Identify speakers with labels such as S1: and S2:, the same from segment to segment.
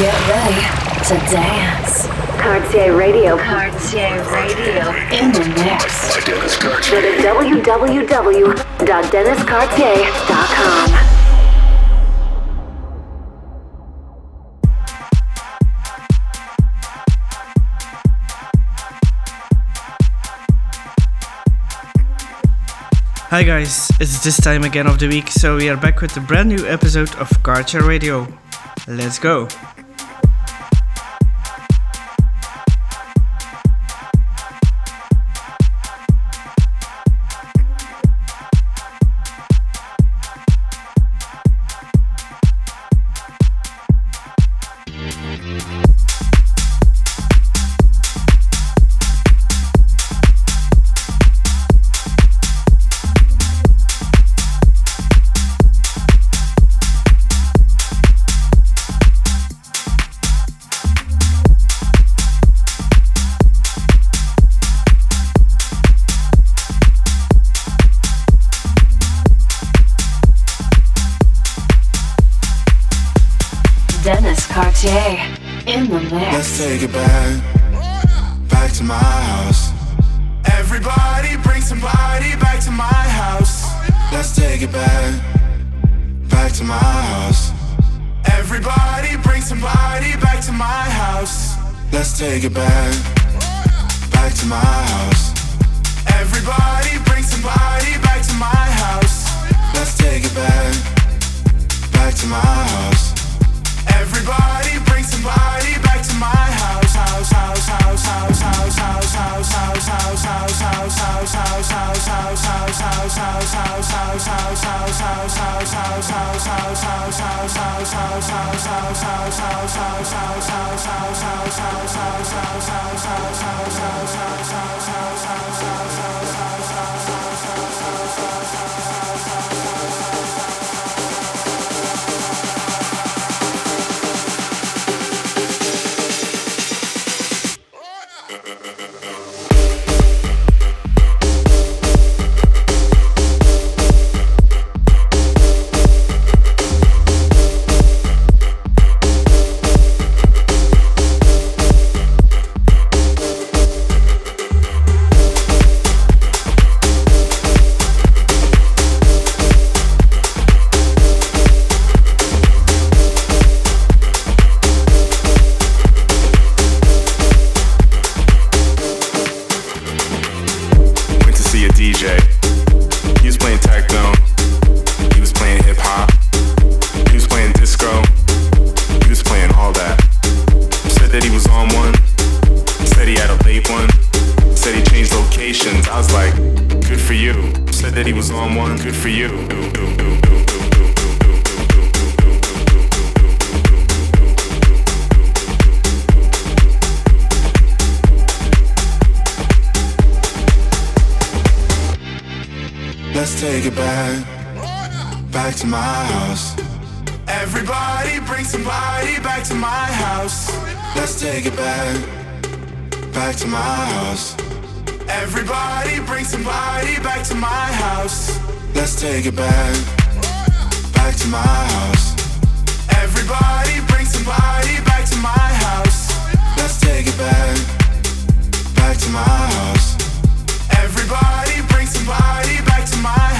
S1: Get ready to dance.
S2: Cartier Radio.
S1: Cartier Radio. In the mix.
S3: By Dennis
S2: www.denniscartier.com.
S4: Hi guys, it's this time again of the week, so we are back with a brand new episode of Cartier Radio. Let's go!
S5: house take it back, back to my house. Everybody bring somebody back to my house. Let's take it back, back to my house. Everybody bring somebody back to my house. Let's take it back, back to my house. Everybody bring somebody back to my house.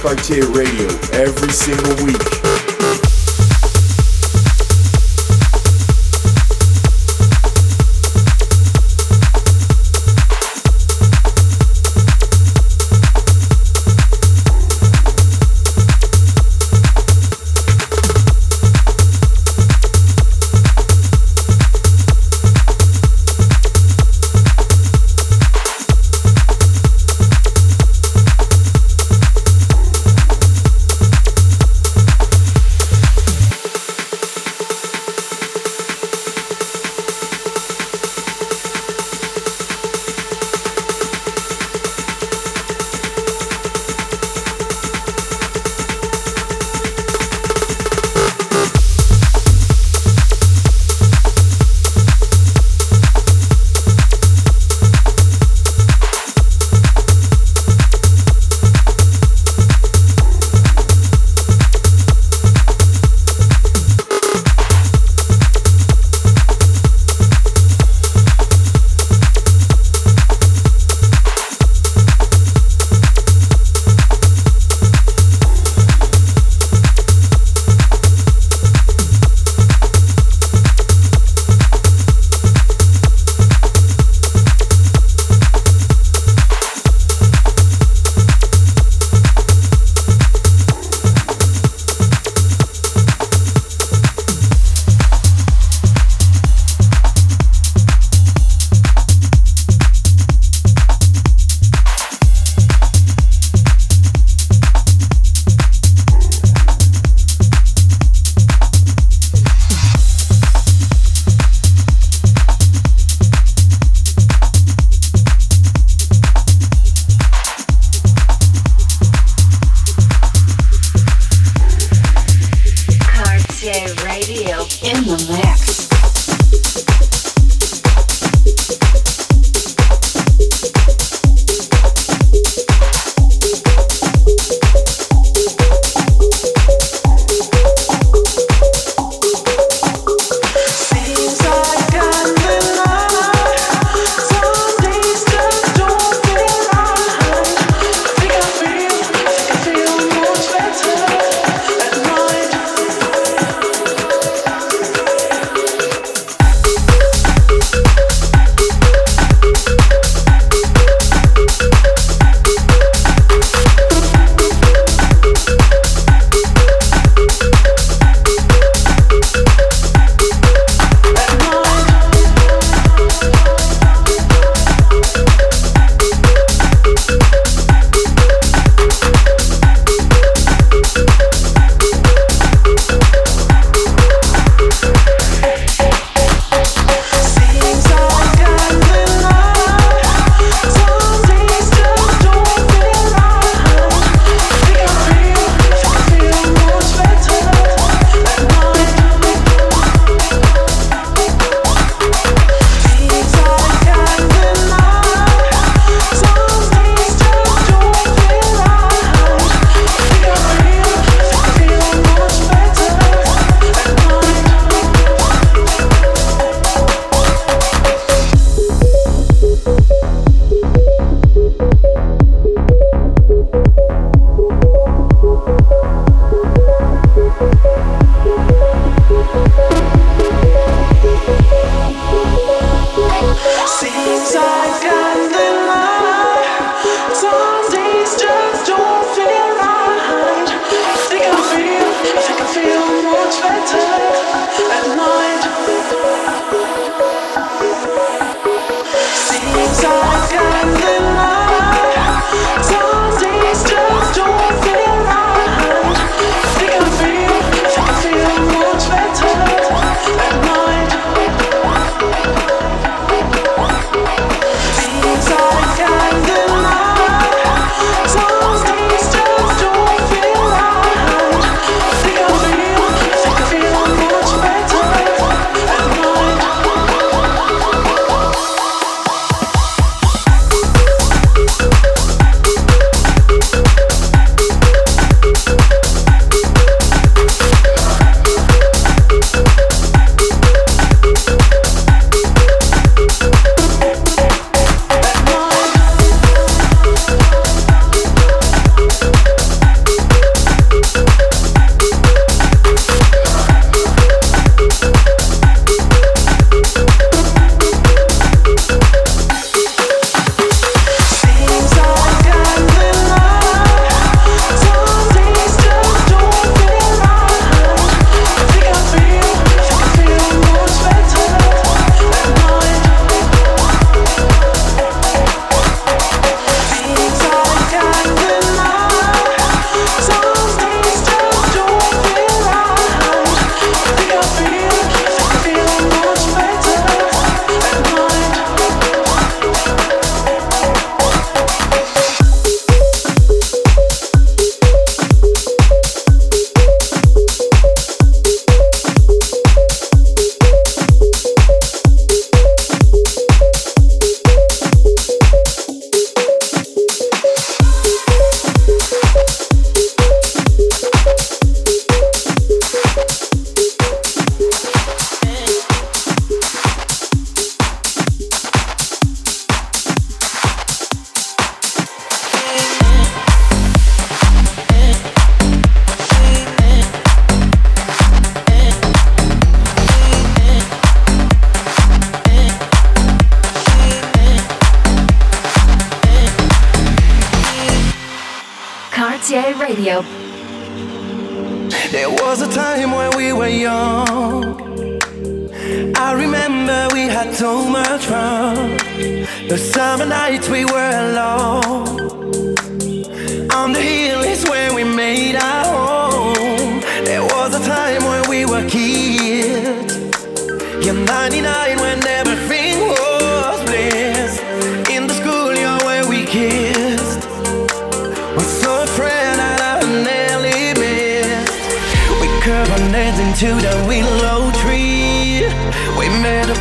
S1: Cartier Radio
S3: every single week.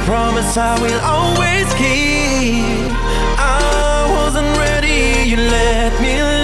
S6: Promise I will always keep. I wasn't ready, you let me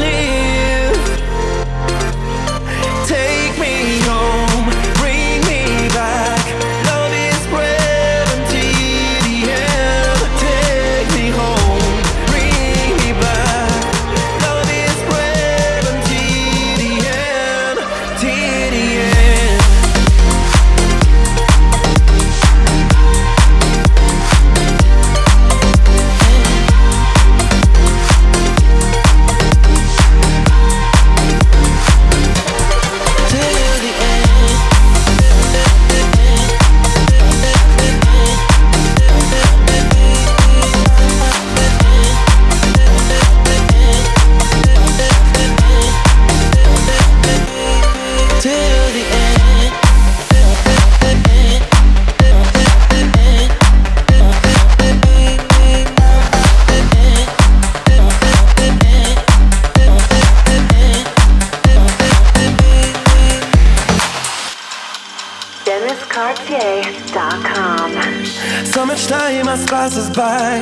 S6: us by.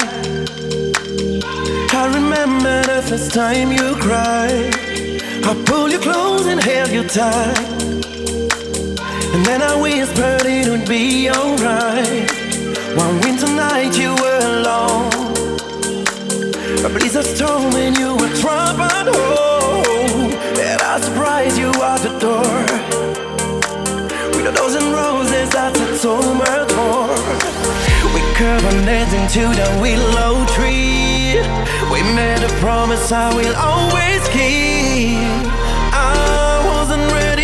S6: I remember the first time you cried. I pulled you close and held you tight. And then I whispered it would be alright. One winter night you were alone. A blizzard storm and you were trapped home. Oh, and I surprised you at the door. With a dozen roses that a so much. Curved our heads into the willow tree. We made a promise I will always keep. I wasn't ready,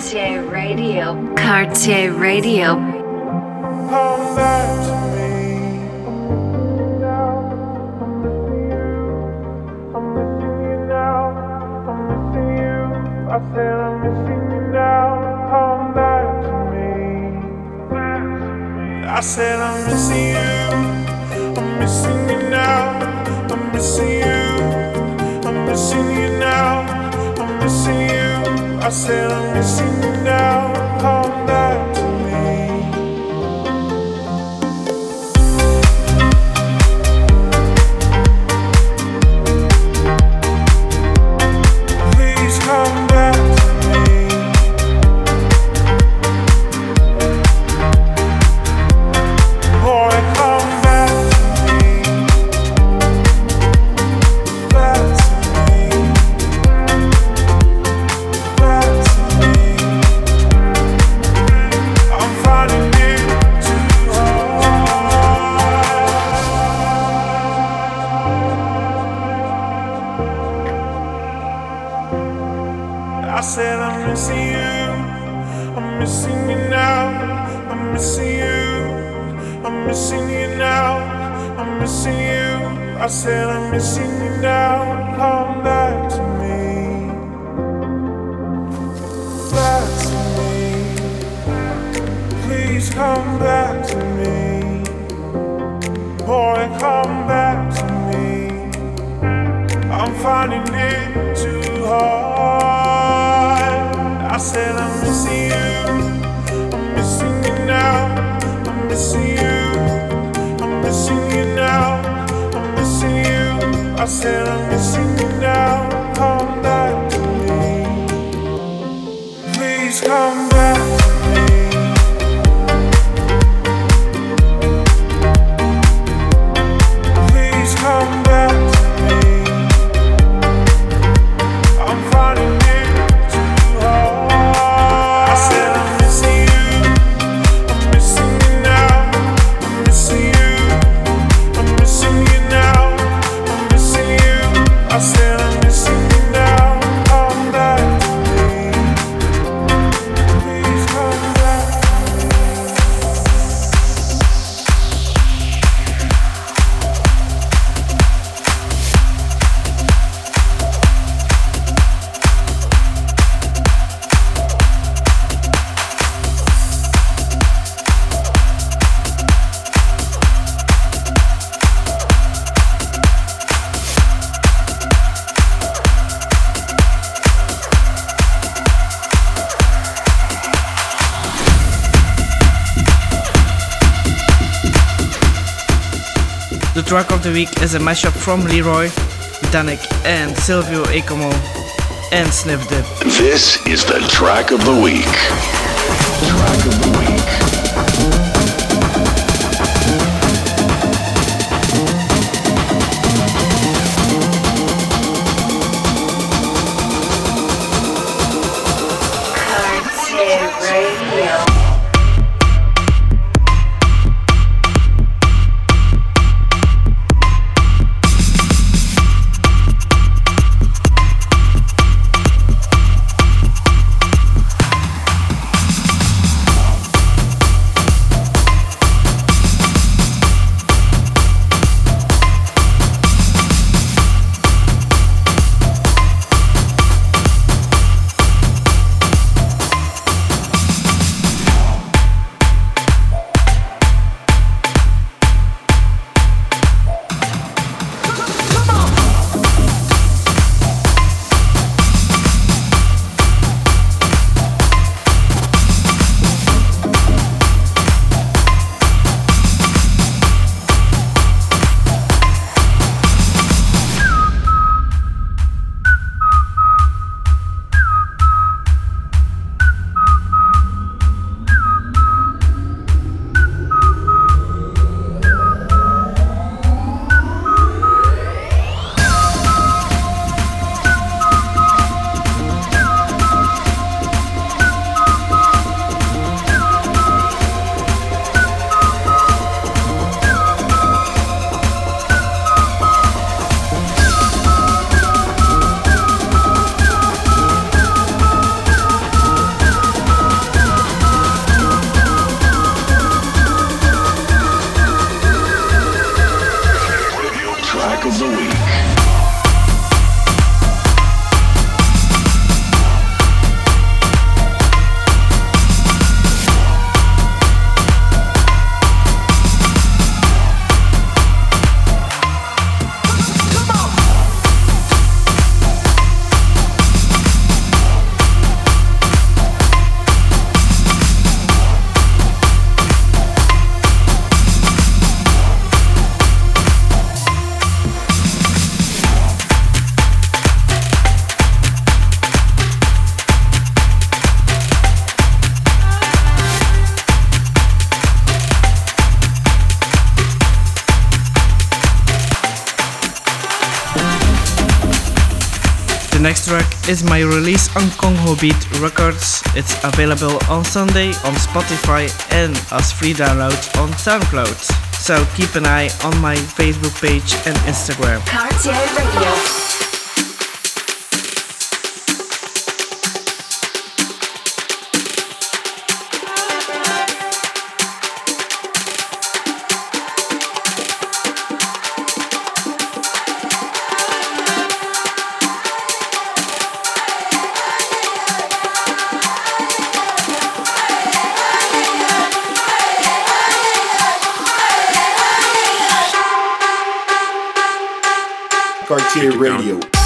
S6: Cartier Radio. Cartier Radio. Come back to me.
S7: I said I'm missing you now. Come back to me. I said I'm missing you. I'm missing you now. I'm missing you. I'm missing you now. I'm missing you. I still missing now on that. Missing you. I'm missing you now. I'm missing you. I said I'm missing you now.
S4: The track of the week is a mashup from Leroy, Danik, and Silvio Ecomo, and Sniff Dip.
S8: This is the track of the week. Track of the week.
S4: Is my release on Congo Beat Records. It's available on Sunday on Spotify and as free download on SoundCloud. So keep an eye on my Facebook page and Instagram.
S1: Cartier Radio.
S9: Radio.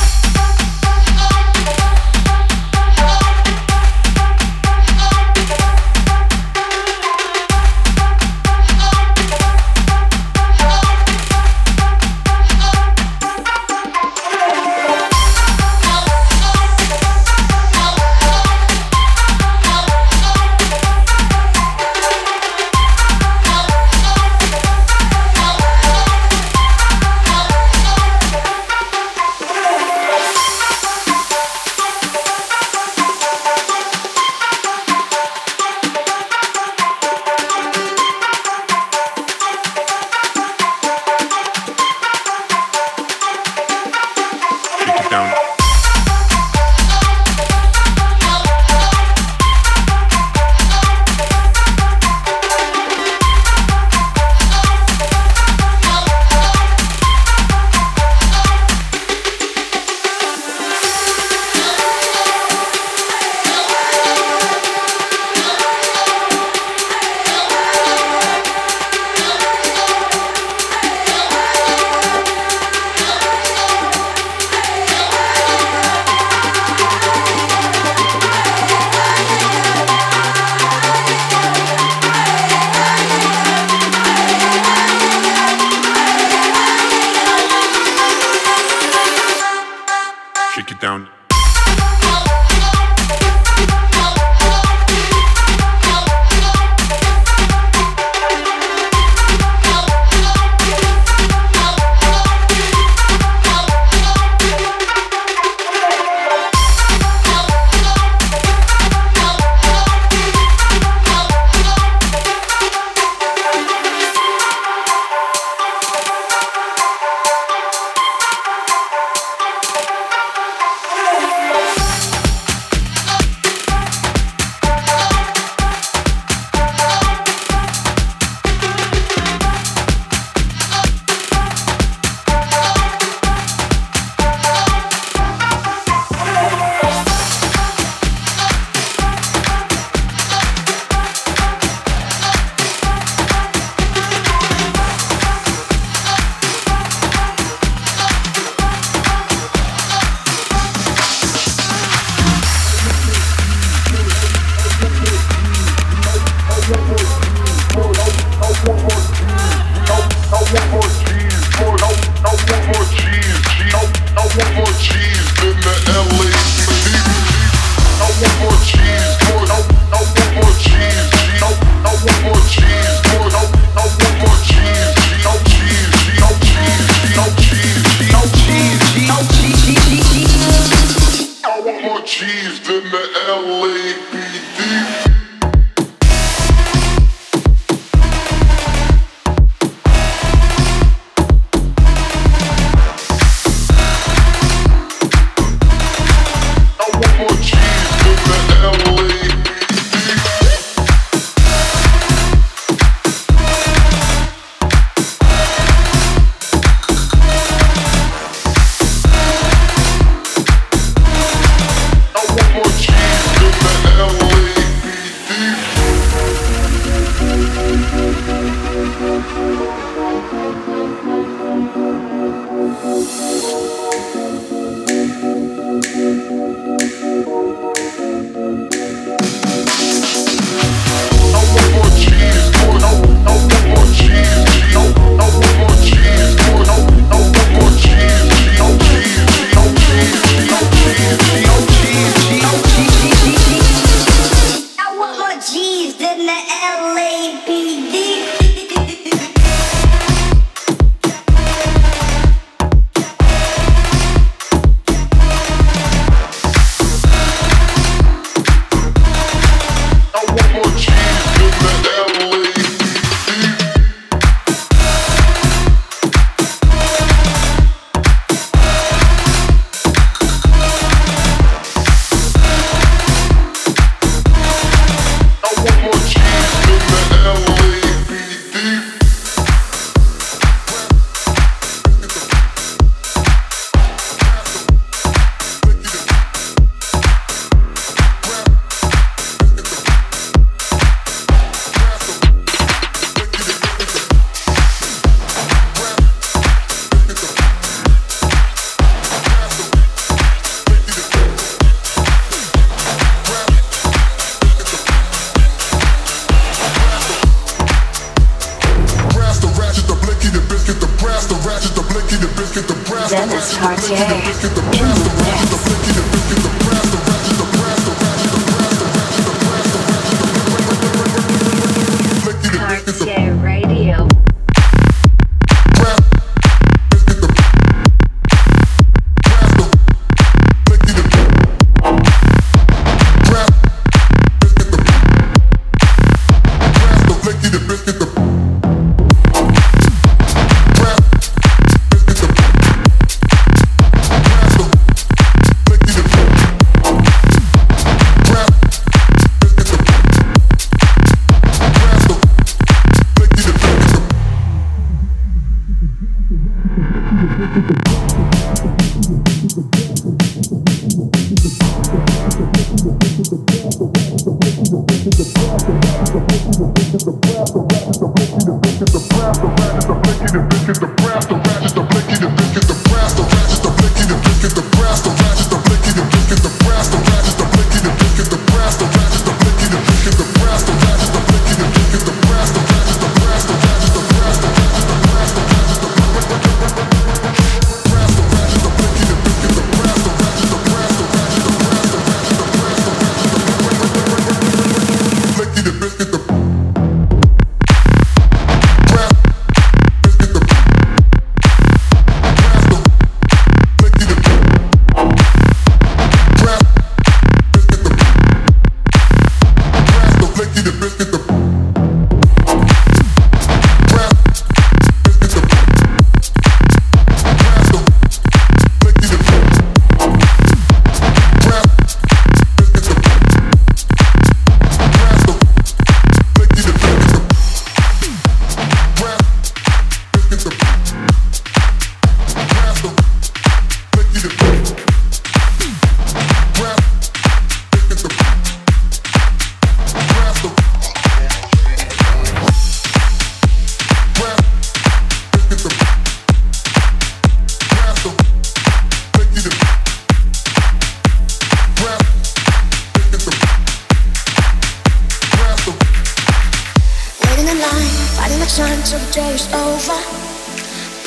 S10: thieves in the LAPD.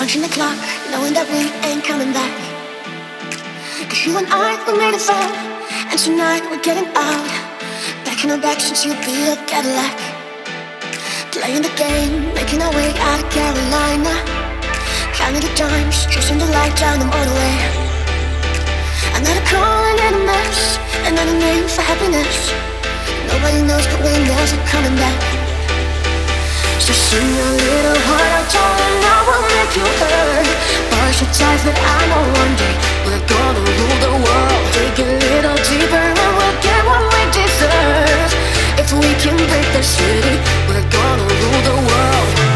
S10: Punching the clock, knowing that we ain't coming back. Cause you and I, we made it far. And tonight we're getting out. Back in the back since you be a Cadillac. Playing the game, making our way out of Carolina. Counting the dimes, chasing the light down the motorway. Another calling in a mess, another name for happiness. Nobody knows, but we're coming back. So sing a little out, darling, I will make you hurt. Brush your ties, but I know one day we're gonna rule the world. Dig a little deeper and we'll get what we deserve. If we can break the city, we're gonna rule the world.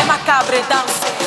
S11: é macabro e é
S2: dança.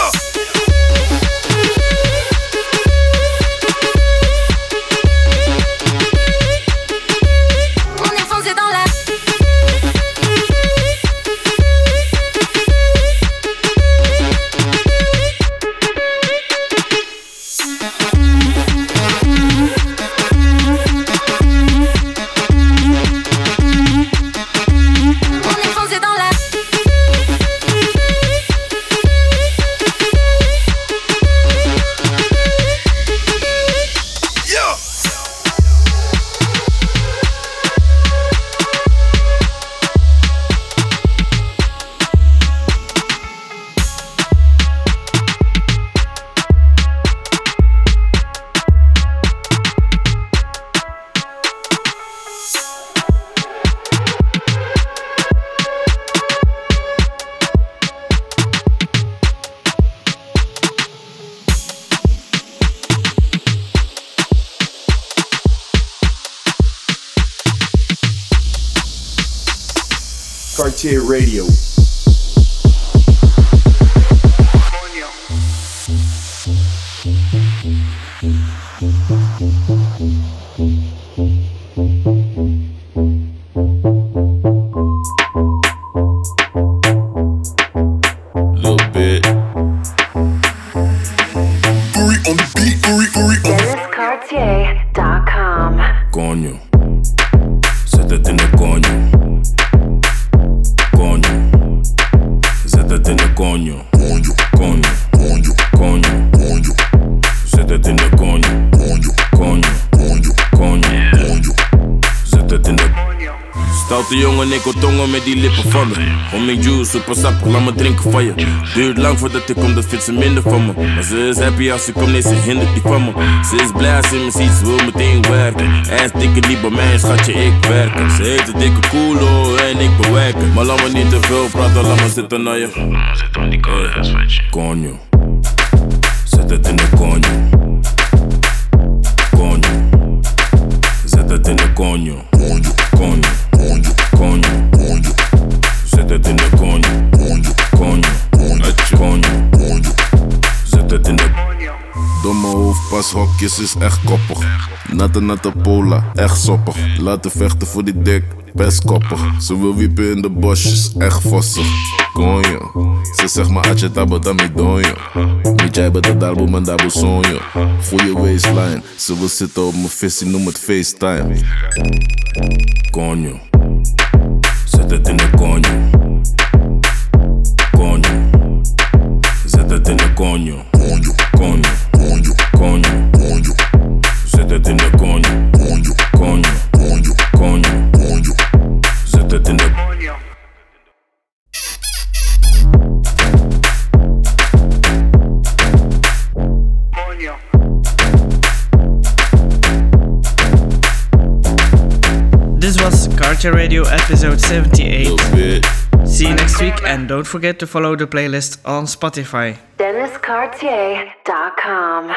S12: Yeah. Zet in el coño. Coño, coño, coño, coño, coño. Zet in el Stoute jongen, ik tongen met die lippen van me. Homing juice, super sap, laat me drinken van je. Duurt lang voordat ik kom, dat vindt ze minder van me. Maar ze is happy als ze komt, nee, ze hindert niet van me. Ze is blij als ze me ziet, ze wil meteen werken. Ass dikke niet bij mij, schatje, ik werk. Ze heeft een dikke koelo en ik bewerken. Maar laat me niet te veel praten, laat me zitten naar je. Zit aan die koude. Zet het in de conjo. Zet het in de conjo. Conjo. Conjo. Conjo. Conjo. Conjo. Zet het in de conjo. Conjo. Conjo. Conjo. Conjo. Conjo. Zet het in de
S3: Domme hoofdpashokjes is echt koppig. Natte natte pola, echt soppig. Laten vechten voor die dik, best koppig. Ze wil wiepen in de bosjes, echt vossig. Konjo, ze zegt maar atje tabo tami donjo. Niet jij bent de dalbo man dabo sonjo. Goeie waistline, ze wil zitten op mijn visie, noem het FaceTime.
S12: Conjo. Zet het in de conjo. Conjo. Zet het in de. Conjo. Conjo. Conjo. Conjo. Conjo. Zet het in de conjo. Conjo. Conjo. Conjo. Conjo. Conjo. Zet het in de
S4: This was Cartier Radio episode 78. See you next week and don't forget to follow the playlist on Spotify.
S2: DennisCartier.com.